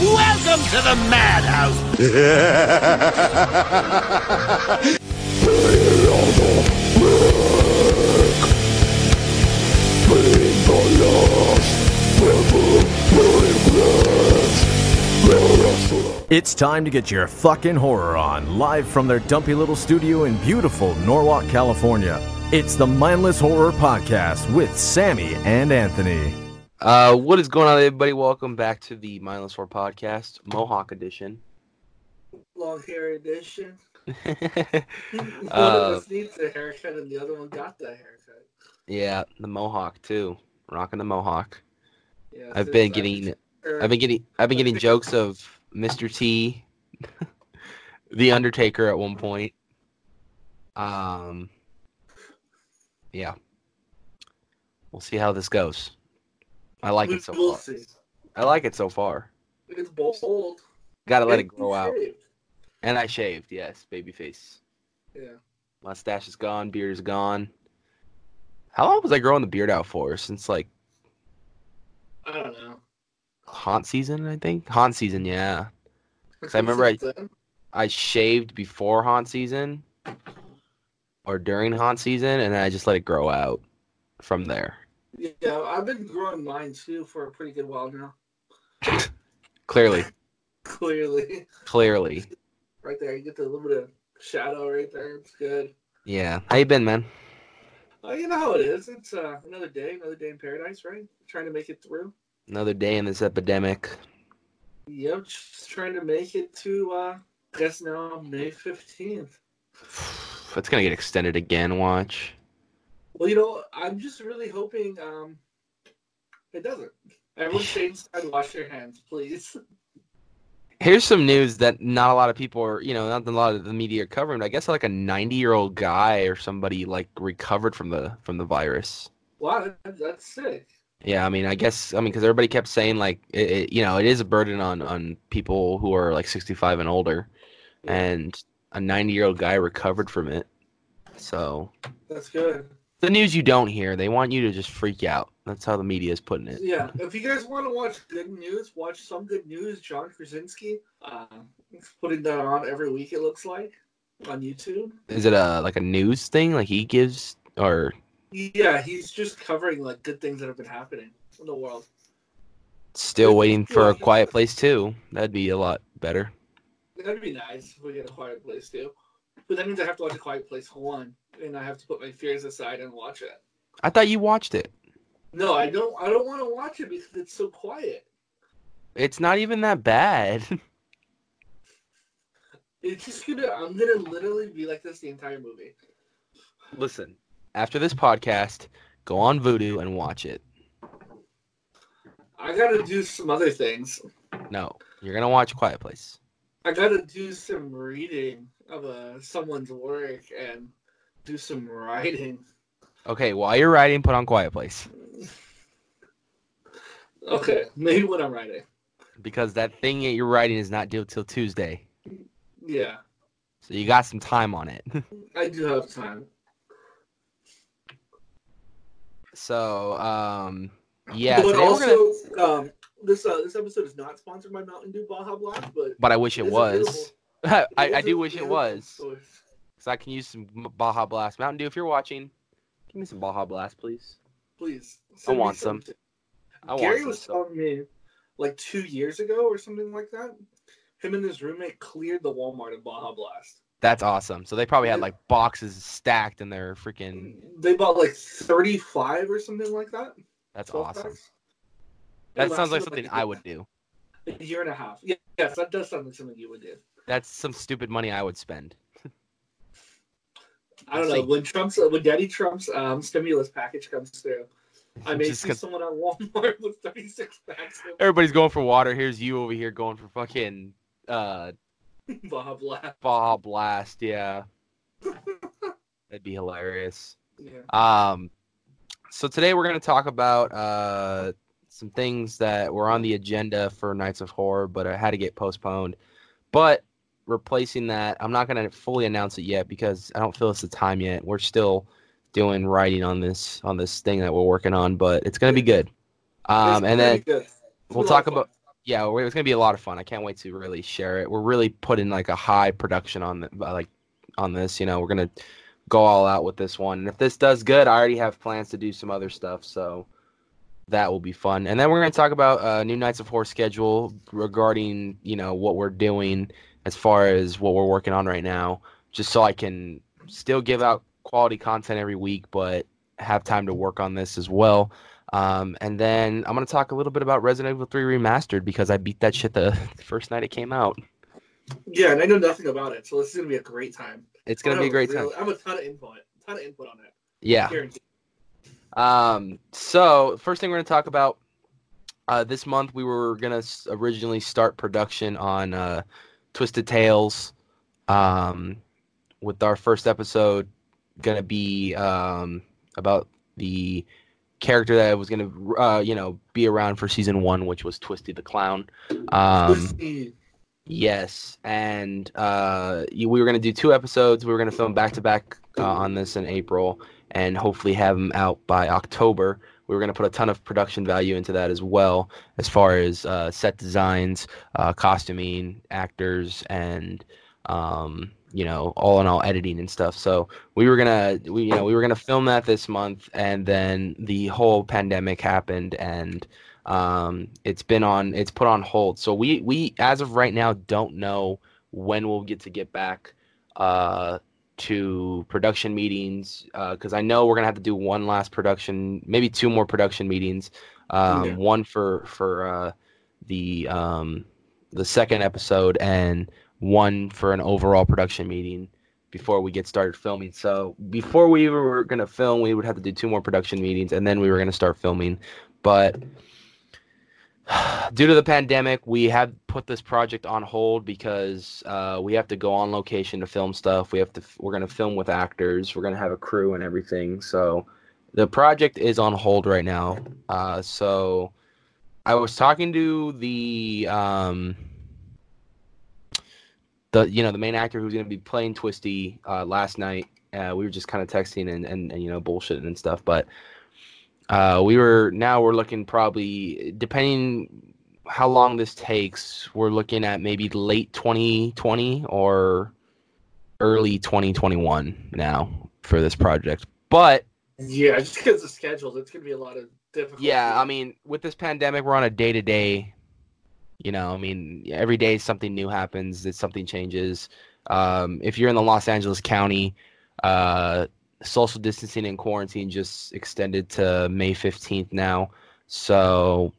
Welcome to the madhouse. It's time to get your fucking horror on, live from their dumpy little studio in beautiful Norwalk, California. It's the Mindless Horror Podcast with Sammy and Anthony. Uh, what is going on, everybody? Welcome back to the Mindless Horror Podcast, Mohawk Edition. long hair edition. uh, one of us needs a haircut and the other one got the haircut. yeah, the Mohawk too. Rocking the Mohawk. Yeah, I've been getting, I've been getting, I've been getting jokes of Mr. T, the Undertaker at one point. Um, yeah, we'll see how this goes. I like it so far. I like it so far. It's bold. Got to let it grow out. And I shaved, yes, baby face. Yeah. Mustache is gone, beard is gone. How long was I growing the beard out for? Since like I don't know. haunt season, I think. Haunt season, yeah. 'Cause I remember I- I shaved before haunt season or during haunt season, and I just let it grow out from there. Yeah, I've been growing mine too for a pretty good while now. Clearly, Clearly, clearly, right there, you get the little bit of shadow right there. It's good. yeah. How you been, man? Oh, you know how it is. It's uh, another day, another day in paradise, right? Trying to make it through. Another day in this epidemic. Yep, just trying to make it to uh, I guess now May fifteenth. It's gonna get extended again. Watch. Well, you know, I'm just really hoping um, it doesn't. Everyone stay inside, wash your hands, please. Here's some news that not a lot of people are, you know, not a lot of the media are covering. But I guess like a 90 year old guy or somebody like recovered from the from the virus. Wow, that's sick. Yeah, I mean, I guess I mean because everybody kept saying like it, it, you know, it is a burden on on people who are like 65 and older, and a 90 year old guy recovered from it. So That's good. The news you don't hear, they want you to just freak out. That's how the media is putting it. Yeah, if you guys want to watch good news, watch some good news. John Krasinski, uh, he's putting that on every week. It looks like on YouTube. Is it a like a news thing like he gives or Yeah, he's just covering like good things that have been happening in the world. still waiting for a quiet place too? That'd be a lot better. That'd be nice if we get a quiet place too. But that means I have to watch a quiet place one, and I have to put my fears aside and watch it. I thought you watched it. No, I don't. I don't want to watch it because it's so quiet. It's not even that bad. It's just gonna. I'm gonna literally be like this the entire movie. Listen, after this podcast, go on Vudu and watch it. I gotta do some other things. No, you're gonna watch Quiet Place. I gotta do some reading of uh, someone's work and do some writing. Okay, while you're writing, put on Quiet Place Okay, maybe when I'm writing. because that thing that you're writing is not due till Tuesday, Yeah, so you got some time on it. I do have time. so, um, yeah. but also, gonna- um, this uh, this episode is not sponsored by Mountain Dew Baja Blast, but but I wish it was. I, I do wish it was, because I can use some Baja Blast. Mountain Dew, if you're watching, give me some Baja Blast, please. Please, I want some. I Gary want was some. telling me like two years ago or something like that. Him and his roommate cleared the Walmart of Baja Blast. That's awesome. So they probably had like boxes stacked in their freaking. They bought like 35 or something like that. That's awesome. packs. That sounds like something I would do. A year and a half. Yes, that does sound like something you would do. That's some stupid money I would spend. I don't know when Trump's when Daddy Trump's um, stimulus package comes through. I may see someone at Walmart with 36 packs of everybody's going for water. Here's you over here going for fucking uh Baja Blast. Baja Blast. Yeah, that'd be hilarious. Yeah. Um, so today we're gonna talk about uh some things that were on the agenda for Nights of Horror, but it had to get postponed. But replacing that, I'm not gonna fully announce it yet because I don't feel it's the time yet. We're still doing writing on this on this thing that we're working on, but it's gonna be good. Um, and then good. We'll been a lot talk about yeah, it's gonna be a lot of fun. I can't wait to really share it. We're really putting like a high production on the like on this. You know, we're gonna go all out with this one. And if this does good, I already have plans to do some other stuff. So that will be fun. And then we're gonna talk about uh, new Nights of Horror schedule regarding you know what we're doing as far as what we're working on right now, just so I can still give out quality content every week, but have time to work on this as well. Um, and then I'm gonna talk a little bit about Resident Evil 3 Remastered because I beat that shit the first night it came out. Yeah, and I know nothing about it, so this is gonna be a great time. It's gonna be a great time. I have a ton of input, ton of input on it. Yeah. Guaranteed. Um, so first thing we're gonna talk about uh, this month we were gonna originally start production on uh, Twisted Tales, um, with our first episode gonna be um, about the character that was gonna uh, you know be around for season one, which was Twisty the Clown. Um. Yes, and uh, we were gonna do two episodes. We were gonna film back to back on this in April, and hopefully have them out by October. We were gonna put a ton of production value into that as well, as far as uh, set designs, uh, costuming, actors, and um, you know, all in all, editing and stuff. So we were gonna, we you know, we were gonna film that this month, and then the whole pandemic happened, and um, it's been on, it's put on hold. So we we as of right now don't know when we'll get to get back uh, to production meetings because I know we're gonna have to do one last production, maybe two more production meetings. Um, Yeah. One for for uh, the um, the second episode and one for an overall production meeting before we get started filming. So before we were gonna film, we would have to do two more production meetings, and then we were gonna start filming. But due to the pandemic, we have put this project on hold because uh, we have to go on location to film stuff. We have to. We're gonna film with actors. We're gonna have a crew and everything. So the project is on hold right now. Uh, so I was talking to the um, the you know the main actor who's going to be playing Twisty uh, last night. Uh, we were just kind of texting and, and, and you know bullshitting and stuff, but uh, we were now we're looking probably depending how long this takes. We're looking at maybe late 2020 or early 2021 now for this project. But Yeah, just because of schedules, it's gonna be a lot of difficult. yeah, I mean, with this pandemic, we're on a day to day. You know, I mean, every day something new happens. That something changes. Um, if you're in the Los Angeles County, uh, social distancing and quarantine just extended to May 15th now. So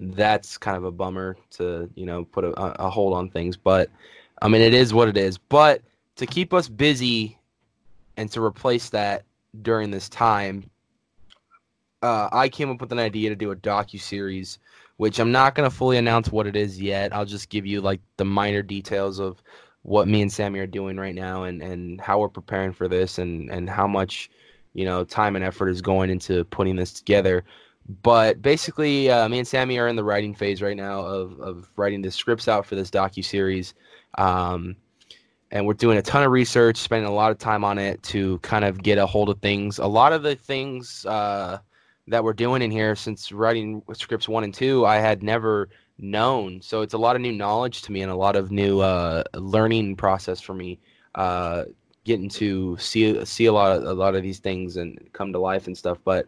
that's kind of a bummer to you know put a, a hold on things. But I mean, it is what it is. But to keep us busy and to replace that during this time, uh, I came up with an idea to do a docu series, which I'm not gonna fully announce what it is yet. I'll just give you like the minor details of what me and Sammy are doing right now, and and how we're preparing for this, and and how much you know time and effort is going into putting this together. But basically, uh, me and Sammy are in the writing phase right now of of writing the scripts out for this docu series. Um, and we're doing a ton of research, spending a lot of time on it to kind of get a hold of things. A lot of the things uh, that we're doing in here, since writing scripts one and two, I had never known. So it's a lot of new knowledge to me and a lot of new uh, learning process for me. Uh, getting to see see a lot of a lot of these things and come to life and stuff. But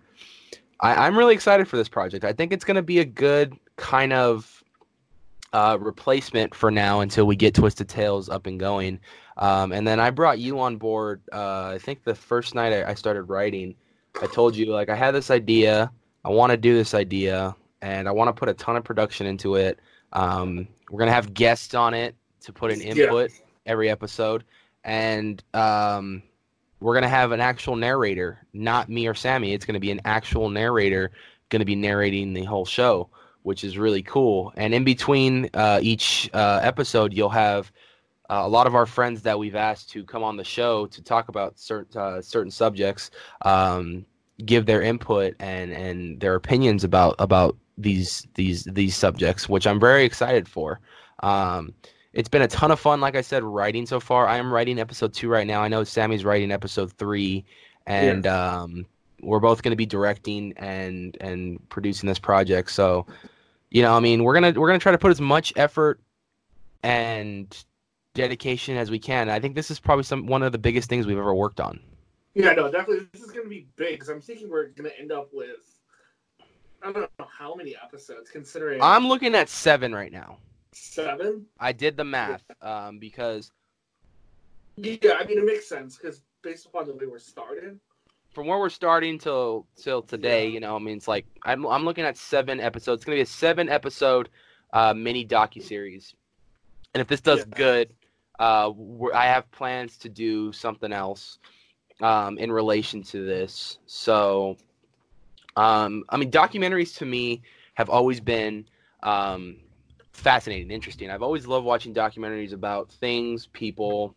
I, I'm really excited for this project. I think it's going to be a good kind of uh, replacement for now until we get Twisted Tales up and going. Um, and then I brought you on board. Uh, I think the first night I, I started writing, I told you like I had this idea. I want to do this idea, and I want to put a ton of production into it. Um, we're gonna have guests on it to put Yeah. input every episode, and um, we're gonna have an actual narrator, not me or Sammy. It's gonna be an actual narrator, gonna be narrating the whole show, which is really cool. And in between uh, each uh, episode, you'll have uh, a lot of our friends that we've asked to come on the show to talk about certain uh, certain subjects, um, give their input and and their opinions about about these these these subjects, which I'm very excited for. Um, it's been a ton of fun, like I said, writing so far. I am writing episode two right now. I know Sammy's writing episode three, and um, we're both going to be directing and and producing this project. So you know, I mean, we're gonna we're gonna try to put as much effort and dedication as we can. I think this is probably some one of the biggest things we've ever worked on. Yeah, no, definitely. This is going to be big because I'm thinking we're going to end up with I don't know how many episodes, considering I'm looking at seven right now. seven. I did the math um, because Yeah, I mean it makes sense because based upon the way we're started. from where we're starting till till today, Yeah. you know, I mean, it's like I'm I'm looking at seven episodes. It's gonna be a seven episode uh, mini docu series, and if this does Yeah. good, uh, we're, I have plans to do something else um, in relation to this. So, um, I mean, documentaries to me have always been um, fascinating, interesting. I've always loved watching documentaries about things, people,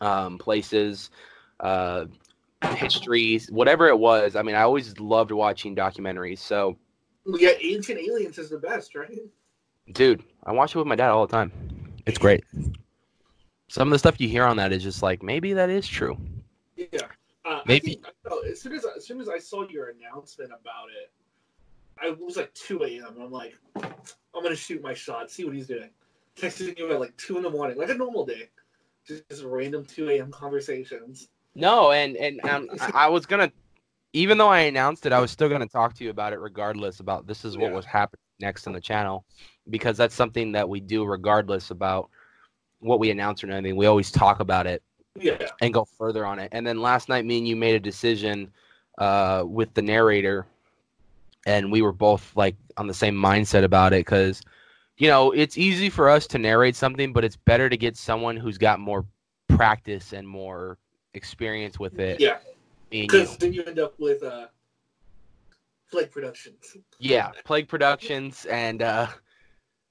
um, places. Uh, histories, whatever it was. I mean, I always loved watching documentaries. So, Yeah, Ancient Aliens is the best, right? dude, I watch it with my dad all the time. It's great. Some of the stuff you hear on that is just like maybe that is true. Yeah. Uh, Maybe- I think, I know, as soon as as soon as I saw your announcement about it, I was like two a.m. I'm like, I'm gonna shoot my shot, see what he's doing. Texting you at like two in the morning, like a normal day, just, just random two a.m. conversations. No, and and um, I, I was gonna, even though I announced it, I was still gonna talk to you about it regardless. About this is what Yeah. was happening next on the channel, because that's something that we do regardless about what we announce or anything. We always talk about it Yeah, and go further on it. And then last night, me and you made a decision uh, with the narrator, and we were both like on the same mindset about it because, you know, it's easy for us to narrate something, but it's better to get someone who's got more practice and more experience with it. yeah, Me and you. because then you end up with uh, Flake Productions. Yeah, Plague Productions, and uh,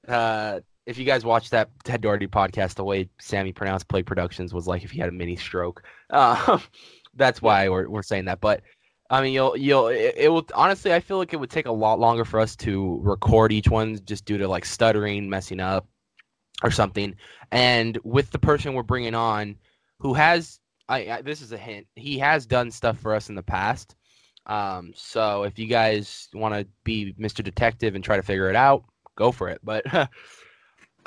uh, if you guys watched that Ted Doherty podcast, the way Sammy pronounced play Productions was like if he had a mini stroke. Uh, that's why we're we're saying that. But I mean, you'll you'll it, it will honestly. I feel like it would take a lot longer for us to record each one just due to like stuttering, messing up, or something. And with the person we're bringing on, who has I, I this is a hint, he has done stuff for us in the past. Um, so if you guys want to be Mr. Detective and try to figure it out, go for it. But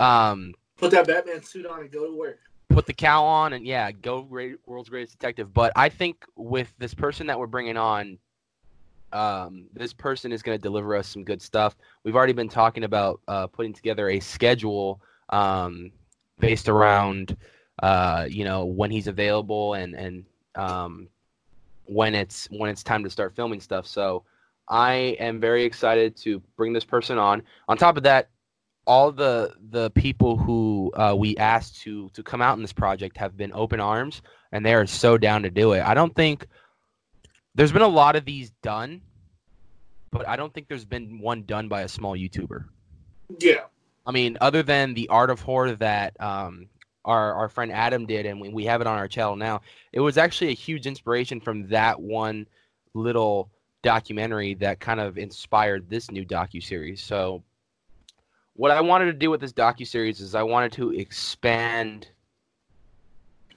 um, Put that Batman suit on and go to work. put the cow on and yeah, go great, world's greatest detective. But I think with this person that we're bringing on, um, this person is going to deliver us some good stuff. We've already been talking about uh, putting together a schedule um, based around uh, you know when he's available and and um, when it's when it's time to start filming stuff. So I am very excited to bring this person on. On top of that, all the the people who uh, we asked to to come out in this project have been open arms and they are so down to do it. I don't think there's been a lot of these done, but I don't think there's been one done by a small YouTuber. Yeah, I mean, other than the art of horror that um, our our friend Adam did, and we, we have it on our channel now. It was actually a huge inspiration from that one little documentary that kind of inspired this new docu series. So, what I wanted to do with this docu series is I wanted to expand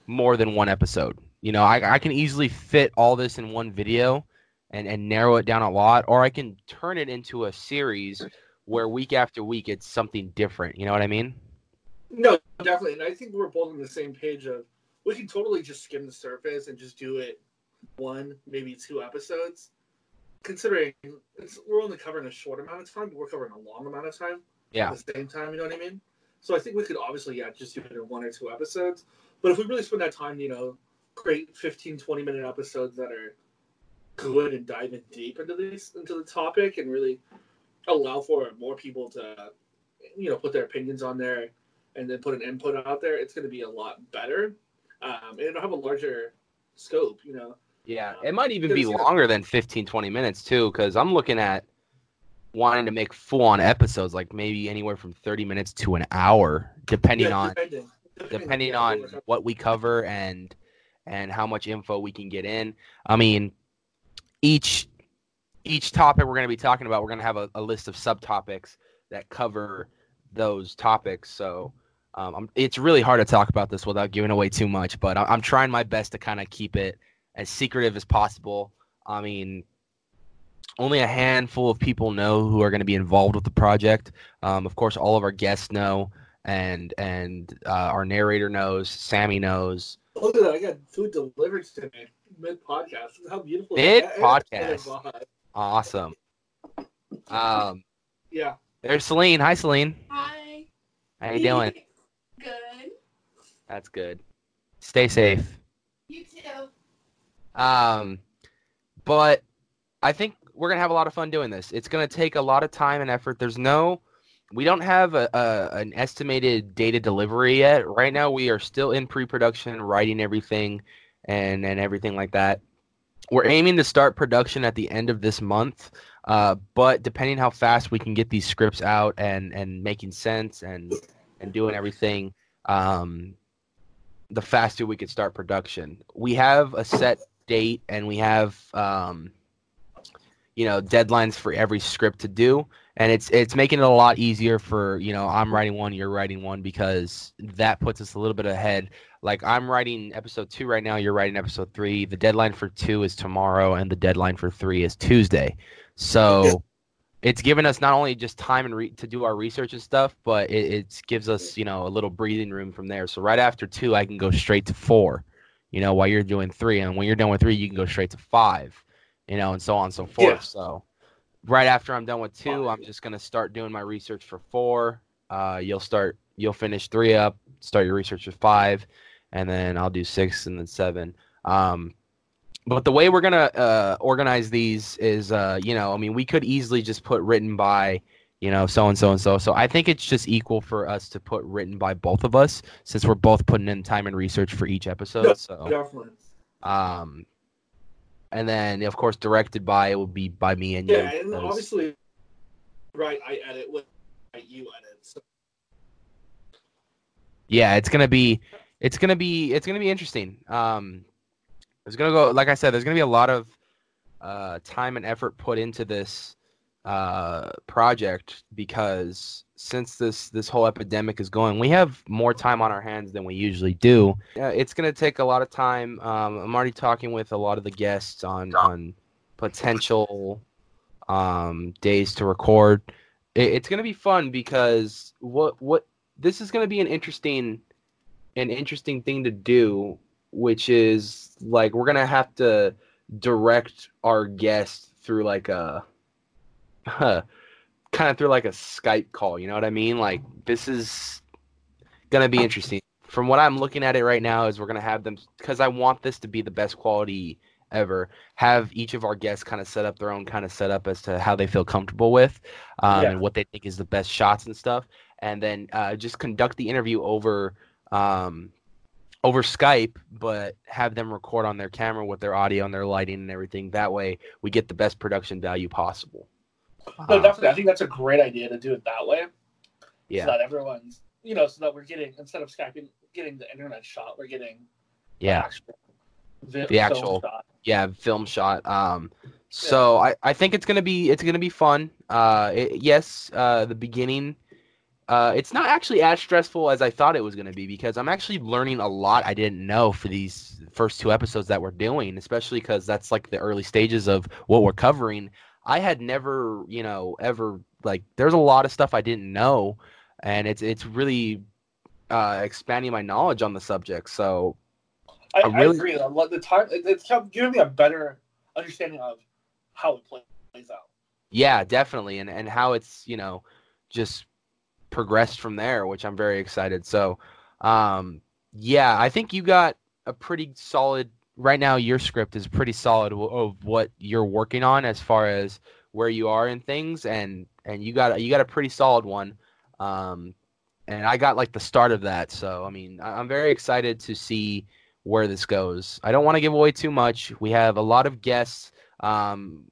more than one episode. You know, I, I can easily fit all this in one video and, and narrow it down a lot, or I can turn it into a series where week after week it's something different. You know what I mean? no, definitely. And I think we're both on the same page of we can totally just skim the surface and just do it one, maybe two episodes. Considering we're only covering a short amount of time, but we're covering a long amount of time. Yeah. At the same time, you know what I mean? So I think we could obviously, yeah, just do it in one or two episodes. But if we really spend that time, you know, create 15, 20 minute episodes that are good and dive in deep into this into the topic and really allow for more people to you know put their opinions on there and then put an input out there it's going to be a lot better um, and it'll have a larger scope you know Yeah, it might even be Because, you know- longer than 15, 20 minutes too, because I'm looking at wanting to make full-on episodes, like maybe anywhere from 30 minutes to an hour, depending Yeah, on depending, depending yeah, on what- we cover and and how much info we can get in. I mean, each each topic we're going to be talking about, we're going to have a, a list of subtopics that cover those topics. So um, I'm, it's really hard to talk about this without giving away too much, but I, I'm trying my best to kind of keep it as secretive as possible. I mean, only a handful of people know who are going to be involved with the project. Um, of course, all of our guests know, and and uh, our narrator knows. Sammy knows. Look at that! I got food delivered to me mid podcast. How beautiful! Mid that- podcast. Awesome. Um, Yeah. there's Celine. Hi, Celine. Hi. How you doing? Good. That's good. Stay safe. You too. Um, but I think we're gonna have a lot of fun doing this. It's gonna take a lot of time and effort. There's no, we don't have a, a an estimated data delivery yet. Right now, we are still in pre-production, writing everything, and and everything like that. We're aiming to start production at the end of this month. Uh, but depending how fast we can get these scripts out and and making sense and and doing everything, um, the faster we could start production. We have a set date and we have um, you know deadlines for every script to do. And it's it's making it a lot easier for you know i'm writing one you're writing one because that puts us a little bit ahead. Like i'm writing episode two right now you're writing episode three. The deadline for two is tomorrow and the deadline for three is tuesday. So it's given us not only just time and re- to do our research and stuff but it, it gives us you know a little breathing room from there. So right after two i can go straight to four. You know while you're doing three and when you're done with three you can go straight to five you know and so on and so forth Yeah. so right after i'm done with two i'm just going to start doing my research for four uh, you'll start you'll finish three up start your research with five and then i'll do six and then seven um, but the way we're gonna uh, organize these is, uh, you know, I mean, we could easily just put written by, you know, so and so and so. So I think it's just equal for us to put written by both of us, since we're both putting in time and research for each episode. Yeah, So, Definitely. um, and then of course directed by it will be by me and you. Yeah, and obviously, right? I edit what you edit. So yeah, it's gonna be, it's gonna be, it's gonna be interesting. Um, there's gonna go, like I said, there's gonna be a lot of uh, time and effort put into this uh, project because since this this whole epidemic is going, we have more time on our hands than we usually do. Uh, it's gonna take a lot of time. Um, I'm already talking with a lot of the guests on on potential um, days to record. It, it's gonna be fun because what what this is gonna be an interesting an interesting thing to do, which is like we're gonna have to direct our guest through like a kind of through like a Skype call. You know what I mean? Like this is gonna be interesting. From what I'm looking at it right now, is we're gonna have them because I want this to be the best quality ever. Have each of our guests kind of set up their own kind of setup as to how they feel comfortable with, um, Yeah. and what they think is the best shots and stuff, and then uh, just conduct the interview over. Um, over Skype, but have them record on their camera with their audio and their lighting and everything. That way, we get the best production value possible. No, definitely. I think that's a great idea to do it that way. yeah, So that everyone's, you know, so that we're getting instead of Skyping, getting the internet shot, we're getting the yeah. actual, vi- The film actual- shot. yeah film shot um so I, I think it's gonna be it's gonna be fun uh it, yes uh the beginning uh it's not actually as stressful as i thought it was gonna be because i'm actually learning a lot i didn't know for these first two episodes that we're doing especially because that's like the early stages of what we're covering i had never you know ever like there's a lot of stuff i didn't know and it's it's really uh expanding my knowledge on the subject so I, I I agree. I love the time. it- It's giving me a better understanding of how it play- plays out. Yeah, definitely, and and how it's you know just progressed from there, which I'm very excited. So, um, yeah, I think you got a pretty solid. Right now, your script is pretty solid of what you're working on as far as where you are in things, and and you got you got a pretty solid one. Um, and I got like the start of that. So I mean, I'm very excited to see where this goes. I don't want to give away too much. We have a lot of guests. Um,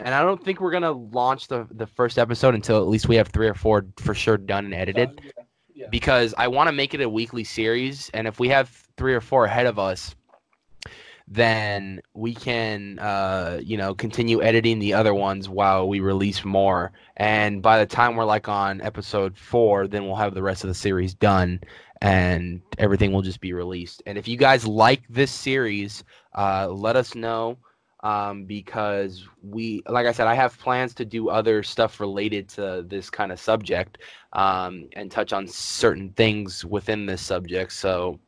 and I don't think we're gonna launch the the first episode until at least we have three or four for sure done and edited. Yeah, yeah. Because I want to make it a weekly series, and if we have three or four ahead of us, then we can, uh, you know, continue editing the other ones while we release more. And by the time we're like on episode four, then we'll have the rest of the series done, and everything will just be released. And if you guys like this series, uh, let us know um, because we, like I said, I have plans to do other stuff related to this kind of subject um, and touch on certain things within this subject. So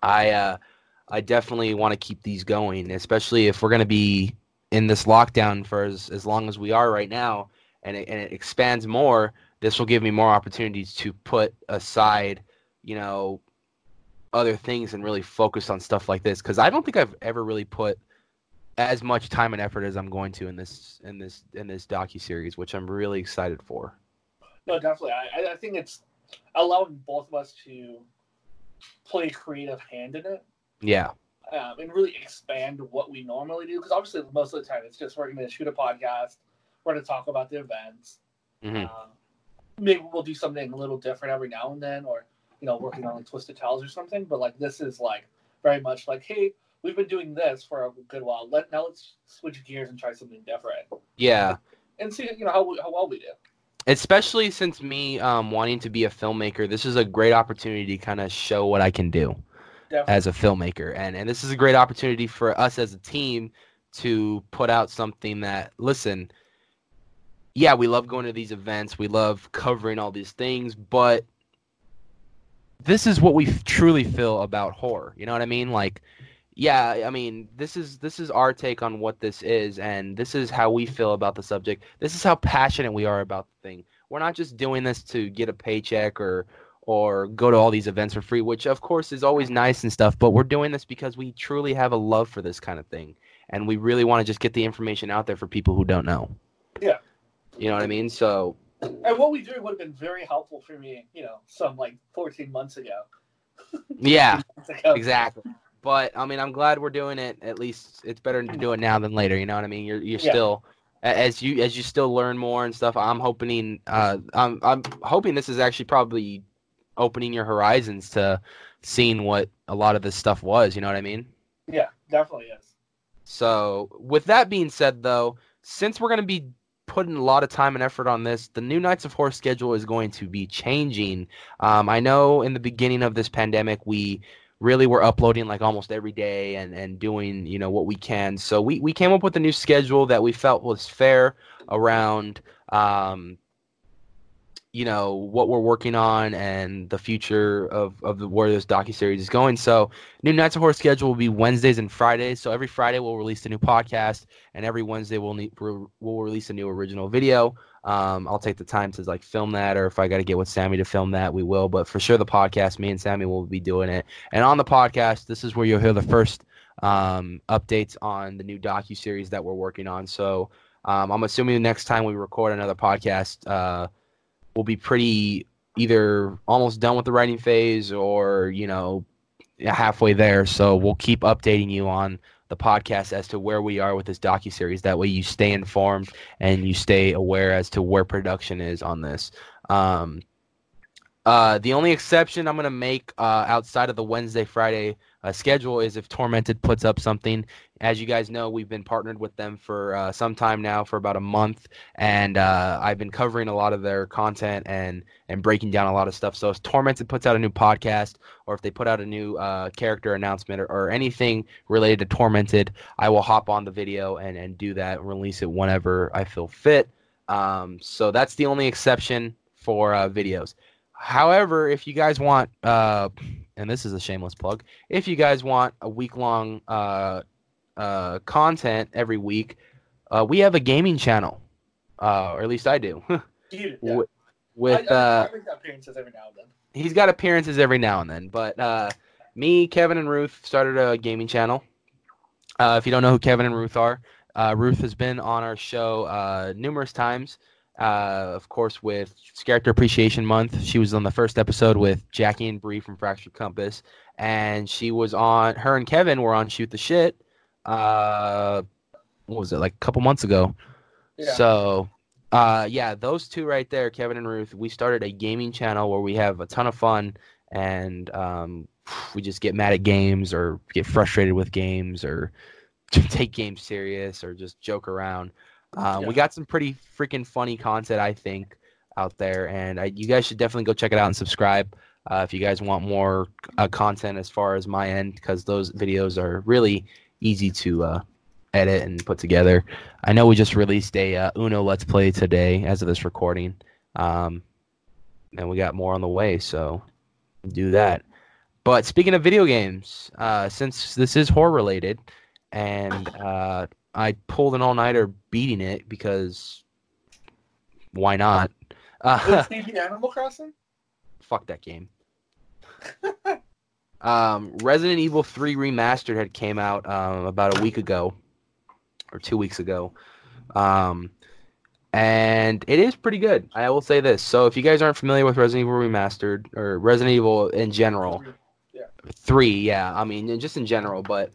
I, uh, I definitely want to keep these going, especially if we're going to be in this lockdown for as, as long as we are right now and it, and it expands more. This will give me more opportunities to put aside, you know, other things and really focus on stuff like this because I don't think I've ever really put as much time and effort as I'm going to in this in this in this docu series, which I'm really excited for. No, definitely. I, I think it's allowing both of us to play creative hand in it. Yeah. Um, and really expand what we normally do because obviously most of the time it's just we're going to shoot a podcast, we're going to talk about the events. Mm-hmm. Um, maybe we'll do something a little different every now and then, or you know, working on like Twisted Tales or something. But like this is like very much like, hey, we've been doing this for a good while. Let now let's switch gears and try something different Yeah. and see you know how we, how well we do. Especially since me um, wanting to be a filmmaker, this is a great opportunity to kind of show what I can do Definitely. as a filmmaker, and and this is a great opportunity for us as a team to put out something that listen. Yeah, we love going to these events. We love covering all these things, but this is what we truly feel about horror. You know what I mean? Like, yeah, I mean, this is this is our take on what this is, and this is how we feel about the subject. This is how passionate we are about the thing. We're not just doing this to get a paycheck or or go to all these events for free, which of course is always nice and stuff, but we're doing this because we truly have a love for this kind of thing. And we really want to just get the information out there for people who don't know. Yeah. You know what I mean? So And what we do would have been very helpful for me, you know, some like 14 months ago. yeah, Months ago. exactly. But I mean, I'm glad we're doing it. At least it's better to do it now than later. You know what I mean? You're you're Yeah. still as you as you still learn more and stuff. I'm hoping uh I'm I'm hoping this is actually probably opening your horizons to seeing what a lot of this stuff was. You know what I mean? Yeah, definitely is. So, with that being said, though, since we're going to be putting a lot of time and effort on this, the new Knights of Horror schedule is going to be changing. Um, I know in the beginning of this pandemic, we really were uploading like almost every day and, and doing you know what we can. So we, we came up with a new schedule that we felt was fair around um, you know what we're working on and the future of, of the, where this docu series is going. So New Nights of Horror schedule will be Wednesdays and Fridays. So every Friday we'll release a new podcast, and every Wednesday we'll need, we'll release a new original video. Um, I'll take the time to like film that, or if I got to get with Sammy to film that, we will. But for sure, the podcast, me and Sammy will be doing it. And on the podcast, this is where you'll hear the first um, updates on the new docu series that we're working on. So um, I'm assuming the next time we record another podcast, uh, we'll be pretty either almost done with the writing phase or you know halfway there. So we'll keep updating you on the podcast as to where we are with this docu series. That way, you stay informed and you stay aware as to where production is on this. Um, uh, the only exception I'm gonna make uh, outside of the Wednesday Friday uh, schedule is if Tormented puts up something. As you guys know, we've been partnered with them for uh, some time now, for about a month, and uh, I've been covering a lot of their content and and breaking down a lot of stuff. So if Tormented puts out a new podcast, or if they put out a new uh, character announcement, or, or anything related to Tormented, I will hop on the video and and do that, and release it whenever I feel fit. Um, so that's the only exception for uh, videos. However, if you guys want, uh, and this is a shameless plug, if you guys want a week long uh, uh, content every week, uh, we have a gaming channel, uh, or at least I do. Dude, yeah. Wi- With I, I, uh, appearances every now and then. he's got appearances every now and then. But uh, me, Kevin, and Ruth started a gaming channel. Uh, if you don't know who Kevin and Ruth are, uh, Ruth has been on our show uh, numerous times. Uh, of course, with Character Appreciation Month, she was on the first episode with Jackie and Bree from Fractured Compass, and she was on. Her and Kevin were on Shoot the Shit. Uh, what was it like a couple months ago? Yeah. So, uh, yeah, those two right there, Kevin and Ruth, we started a gaming channel where we have a ton of fun and um, we just get mad at games or get frustrated with games or take games serious or just joke around. Uh, Yeah. We got some pretty freaking funny content, I think, out there, and I, you guys should definitely go check it out and subscribe uh, if you guys want more uh, content as far as my end, because those videos are really easy to uh, edit and put together. I know we just released a uh, Uno Let's Play today as of this recording, um, and we got more on the way. So do that. But speaking of video games, uh, since this is horror related, and uh, I pulled an all nighter beating it because why not? Uh, it Animal Crossing? fuck that game. um, Resident Evil 3 Remastered had came out um, about a week ago or two weeks ago. Um, and it is pretty good. I will say this. So if you guys aren't familiar with Resident Evil Remastered or Resident Evil in general, Yeah. three, yeah, I mean just in general, but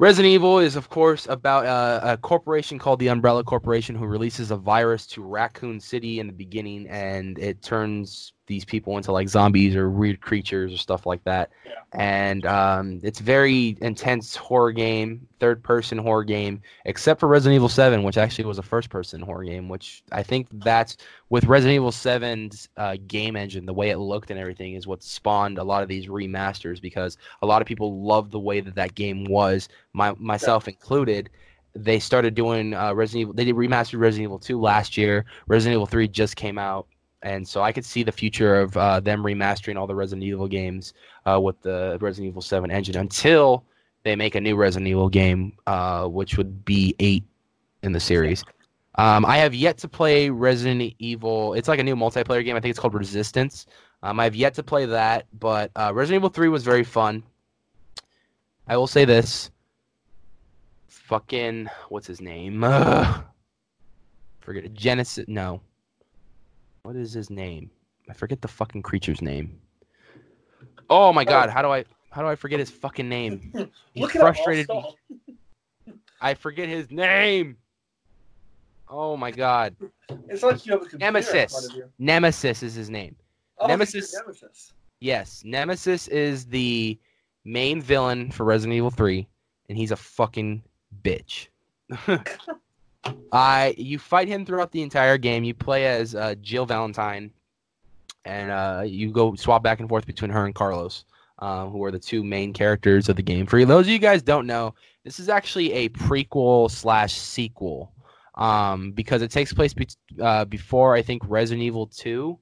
Resident Evil is of course about uh, a corporation called the Umbrella Corporation who releases a virus to Raccoon City in the beginning, and it turns these people into like zombies or weird creatures or stuff like that. Yeah. And um, it's very intense horror game, third person horror game, except for Resident Evil 7, which actually was a first person horror game, which I think that's with Resident Evil 7's uh, game engine, the way it looked and everything is what spawned a lot of these remasters because a lot of people loved the way that that game was, my, myself included. They started doing uh, Resident Evil. They did remastered Resident Evil 2 last year. Resident Evil 3 just came out, and so I could see the future of uh, them remastering all the Resident Evil games uh, with the Resident Evil 7 engine until they make a new Resident Evil game, uh, which would be eight in the series. Um, I have yet to play Resident Evil. It's like a new multiplayer game. I think it's called Resistance. Um, I have yet to play that, but uh, Resident Evil 3 was very fun. I will say this. Fucking, what's his name? Forget it. Genesis. No. What is his name? I forget the fucking creature's name. Oh my god, how do I how do I forget his fucking name? He Look at all frustrated me. I forget his name. Oh my god. It's like you have a Nemesis. front of you. Nemesis is his name. Oh, Nemesis- Nemesis. Yes, Nemesis is the main villain for Resident Evil 3 and he's a fucking bitch. I you fight him throughout the entire game. You play as uh, Jill Valentine and uh, you go swap back and forth between her and Carlos, uh, who are the two main characters of the game. For those of you guys don't know, this is actually a prequel slash sequel um, because it takes place be- uh, before I think Resident Evil 2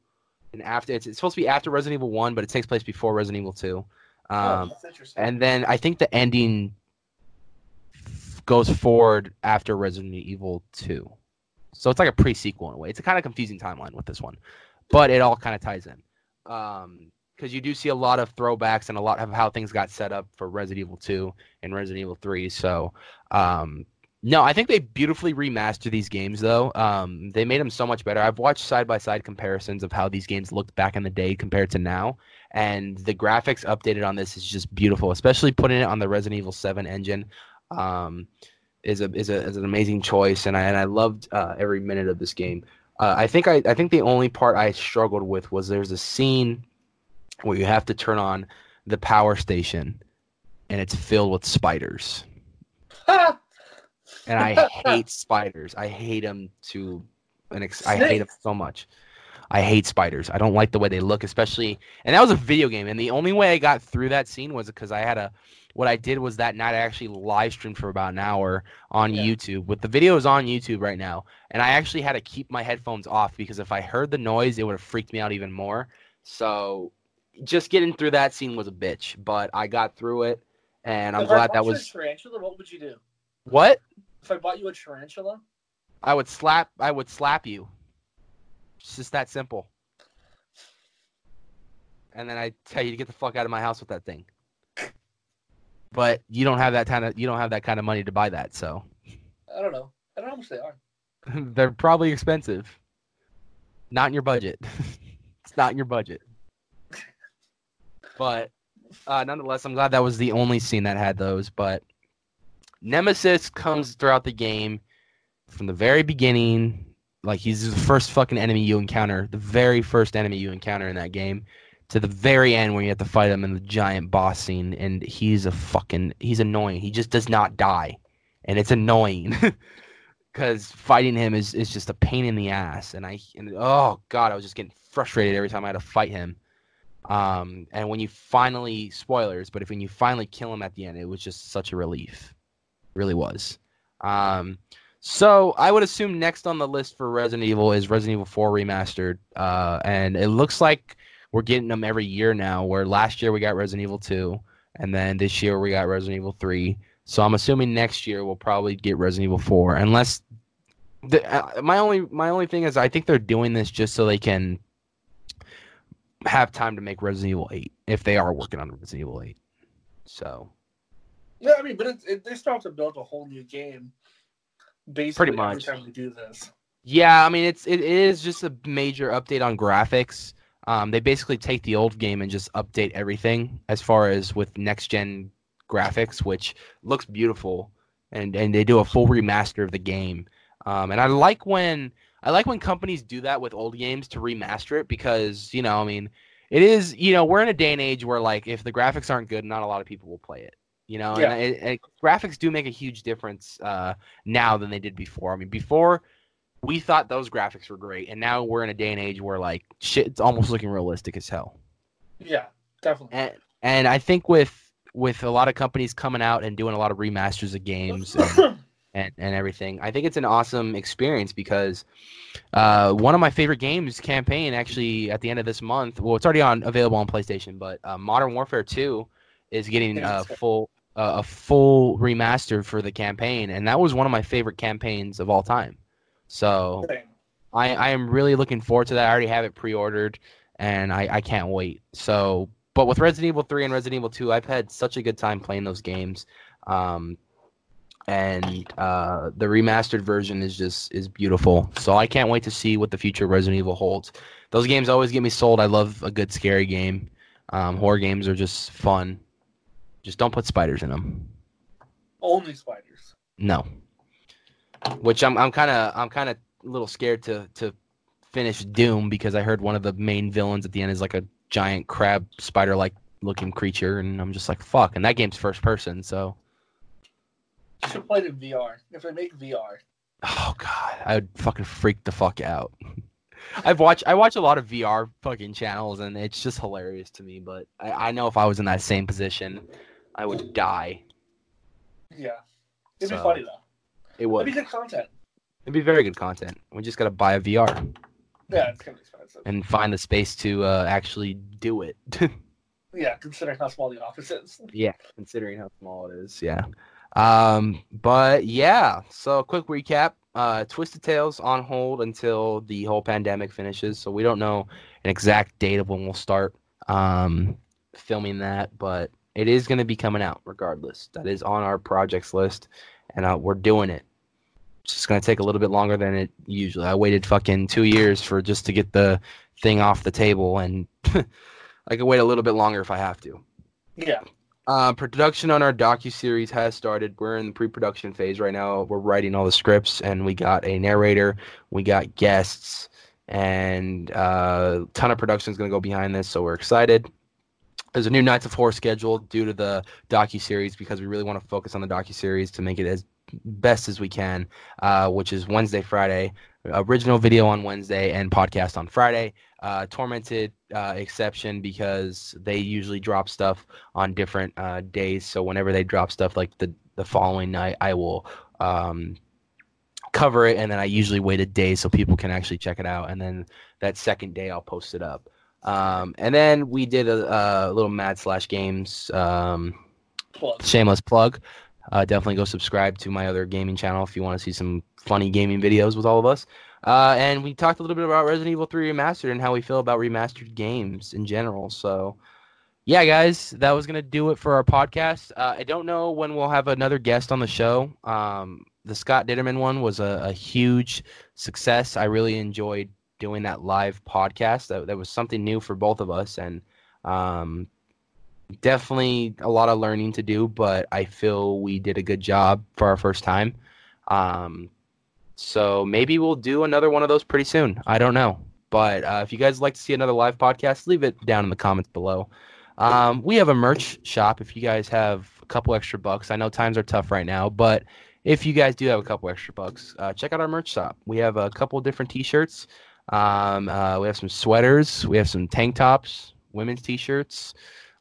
and after it's, it's supposed to be after Resident Evil 1, but it takes place before Resident Evil 2. oh, Um, that's interesting. and then I think the ending goes forward after Resident Evil 2. So it's like a pre sequel in a way. It's a kind of confusing timeline with this one, but it all kind of ties in. Because you do see a lot of throwbacks and a lot of how things got set up for Resident Evil 2 and Resident Evil 3. So, um, no, I think they beautifully remastered these games, though. Um, they made them so much better. I've watched side by side comparisons of how these games looked back in the day compared to now and the graphics updated on this is just beautiful, especially putting it on the Resident Evil 7 engine. Um, is a is a is an amazing choice, and I and I loved uh, every minute of this game. Uh, I think I I think the only part I struggled with was there's a scene where you have to turn on the power station, and it's filled with spiders, and I hate spiders. I hate them to an ex- I hate them so much. I hate spiders. I don't like the way they look, especially. And that was a video game, and the only way I got through that scene was because I had a. What I did was that night I actually live streamed for about an hour on Yeah. YouTube. With the videos on YouTube right now, and I actually had to keep my headphones off because if I heard the noise, it would have freaked me out even more. So, just getting through that scene was a bitch, but I got through it, and I'm If I glad bought that you was a tarantula. What would you do? what If I bought you a tarantula, I would slap. I would slap you. It's just that simple. And then I tell you to get the fuck out of my house with that thing. But you don't have that kind of you don't have that kind of money to buy that, so I don't know. I don't know how much they are. they're probably expensive. Not in your budget. it's not in your budget. But uh, nonetheless, I'm glad that was the only scene that had those. But Nemesis comes throughout the game from the very beginning. Like he's the first fucking enemy you encounter, the very first enemy you encounter in that game, to the very end where you have to fight him in the giant boss scene, and he's a fucking he's annoying. He just does not die, and it's annoying. because fighting him is, is just a pain in the ass. And i and, oh god i was just getting frustrated every time i had to fight him. Um and when you finally spoilers but if when you finally kill him at the end it was just such a relief. It really was. Um, so I would assume next on the list for Resident Evil is Resident Evil 4 remastered, uh, and it looks like we're getting them every year now. Where last year we got Resident Evil 2, and then this year we got Resident Evil 3. So I'm assuming next year we'll probably get Resident Evil 4, unless the, uh, my only my only thing is I think they're doing this just so they can have time to make Resident Evil 8 if they are working on Resident Evil 8. So Yeah, I mean, but it, it, they still have to build a whole new game. Basically, Pretty much. every time we do this. Yeah, I mean it's it is just a major update on graphics. Um, they basically take the old game and just update everything as far as with next gen graphics, which looks beautiful, and and they do a full remaster of the game. Um, and I like when I like when companies do that with old games to remaster it because you know I mean it is you know we're in a day and age where like if the graphics aren't good, not a lot of people will play it. You know, Yeah. and it, graphics do make a huge difference uh, now than they did before. I mean, before we thought those graphics were great, and now we're in a day and age where like shit, it's almost looking realistic as hell. Yeah, definitely. And and I think with with a lot of companies coming out and doing a lot of remasters of games and, and, and everything, I think it's an awesome experience because uh, one of my favorite games campaign actually at the end of this month. Well, it's already on available on PlayStation, but uh, Modern Warfare Two is getting a full uh, a full remaster for the campaign, and that was one of my favorite campaigns of all time. So I, I am really looking forward to that. I already have it pre-ordered, and I, I can't wait. So, but with Resident Evil 3 and Resident Evil 2, I've had such a good time playing those games, um, and uh, the remastered version is just is beautiful. So I can't wait to see what the future of Resident Evil holds. Those games always get me sold. I love a good scary game. Um, horror games are just fun. Just don't put spiders in them. Only spiders. No. Which I'm I'm kind of I'm kind of a little scared to to finish Doom because I heard one of the main villains at the end is like a giant crab spider like looking creature and I'm just like fuck and that game's first person so You should play it in VR. If they make VR. oh god I would fucking freak the fuck out. I've watched I watch a lot of VR fucking channels and it's just hilarious to me but I, I know if I was in that same position I would die. Yeah. It'd So, be funny though. It would. It'd be good content. It'd be very good content. We just gotta buy a VR Yeah, it's gonna be expensive. and find the space to uh, actually do it. Yeah, considering how small the office is. Yeah, considering how small it is. Yeah. Um, but yeah, so quick recap. Uh, Twisted Tales on hold until the whole pandemic finishes. So we don't know an exact date of when we'll start um, filming that, but it is going to be coming out regardless. That is on our projects list, and uh, we're doing it. It's just going to take a little bit longer than it usually. I waited fucking two years for just to get the thing off the table, and I could wait a little bit longer if I have to. Yeah. Uh, production on our docu series has started. We're in the pre-production phase right now. We're writing all the scripts, and we got a narrator, we got guests, and uh, a ton of production is going to go behind this. So we're excited. There's a new Knights of Horror scheduled due to the docu series because we really want to focus on the docu series to make it as best as we can, uh, which is Wednesday, Friday, original video on Wednesday, and podcast on Friday. Uh, tormented uh, exception because they usually drop stuff on different uh, days. So whenever they drop stuff like the the following night, I will um, cover it, and then I usually wait a day so people can actually check it out, and then that second day I'll post it up. Um, and then we did a, a little Mad Slash Games um, Plug. shameless plug. Uh, definitely go subscribe to my other gaming channel if you want to see some funny gaming videos with all of us. Uh, and we talked a little bit about Resident Evil 3 Remastered and how we feel about remastered games in general. So, yeah, guys, that was going to do it for our podcast. Uh, I don't know when we'll have another guest on the show. Um, the Scott Ditterman one was a, a huge success. I really enjoyed doing that live podcast. That, that was something new for both of us. And um, definitely a lot of learning to do, but I feel we did a good job for our first time. Um, so maybe we'll do another one of those pretty soon. I don't know. But uh, if you guys like to see another live podcast, leave it down in the comments below. Um, we have a merch shop if you guys have a couple extra bucks. I know times are tough right now, but if you guys do have a couple extra bucks, uh, check out our merch shop. We have a couple different t-shirts. Um, uh, we have some sweaters. We have some tank tops, women's t-shirts,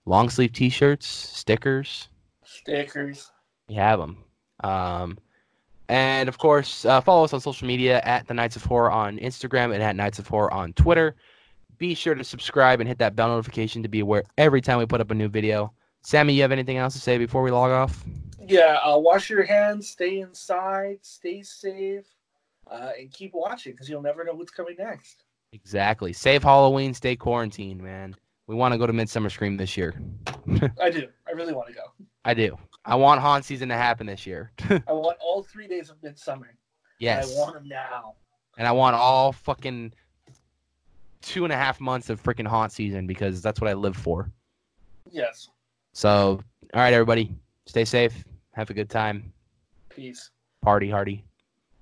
long sleeve t-shirts, stickers. Stickers. We have them. Um, And of course, uh, follow us on social media at the Knights of Horror on Instagram and at Knights of Horror on Twitter. Be sure to subscribe and hit that bell notification to be aware every time we put up a new video. Sammy, you have anything else to say before we log off? Yeah, uh, wash your hands, stay inside, stay safe, uh, and keep watching because you'll never know what's coming next. Exactly. Save Halloween, stay quarantined, man. We want to go to Midsummer Scream this year. I do. I really want to go. I do. I want haunt season to happen this year. I want all three days of midsummer. yes. I want them now. and I want all fucking two and a half months of freaking haunt season because that's what I live for. Yes. So, all right, everybody, stay safe. Have a good time. Peace. Party hardy.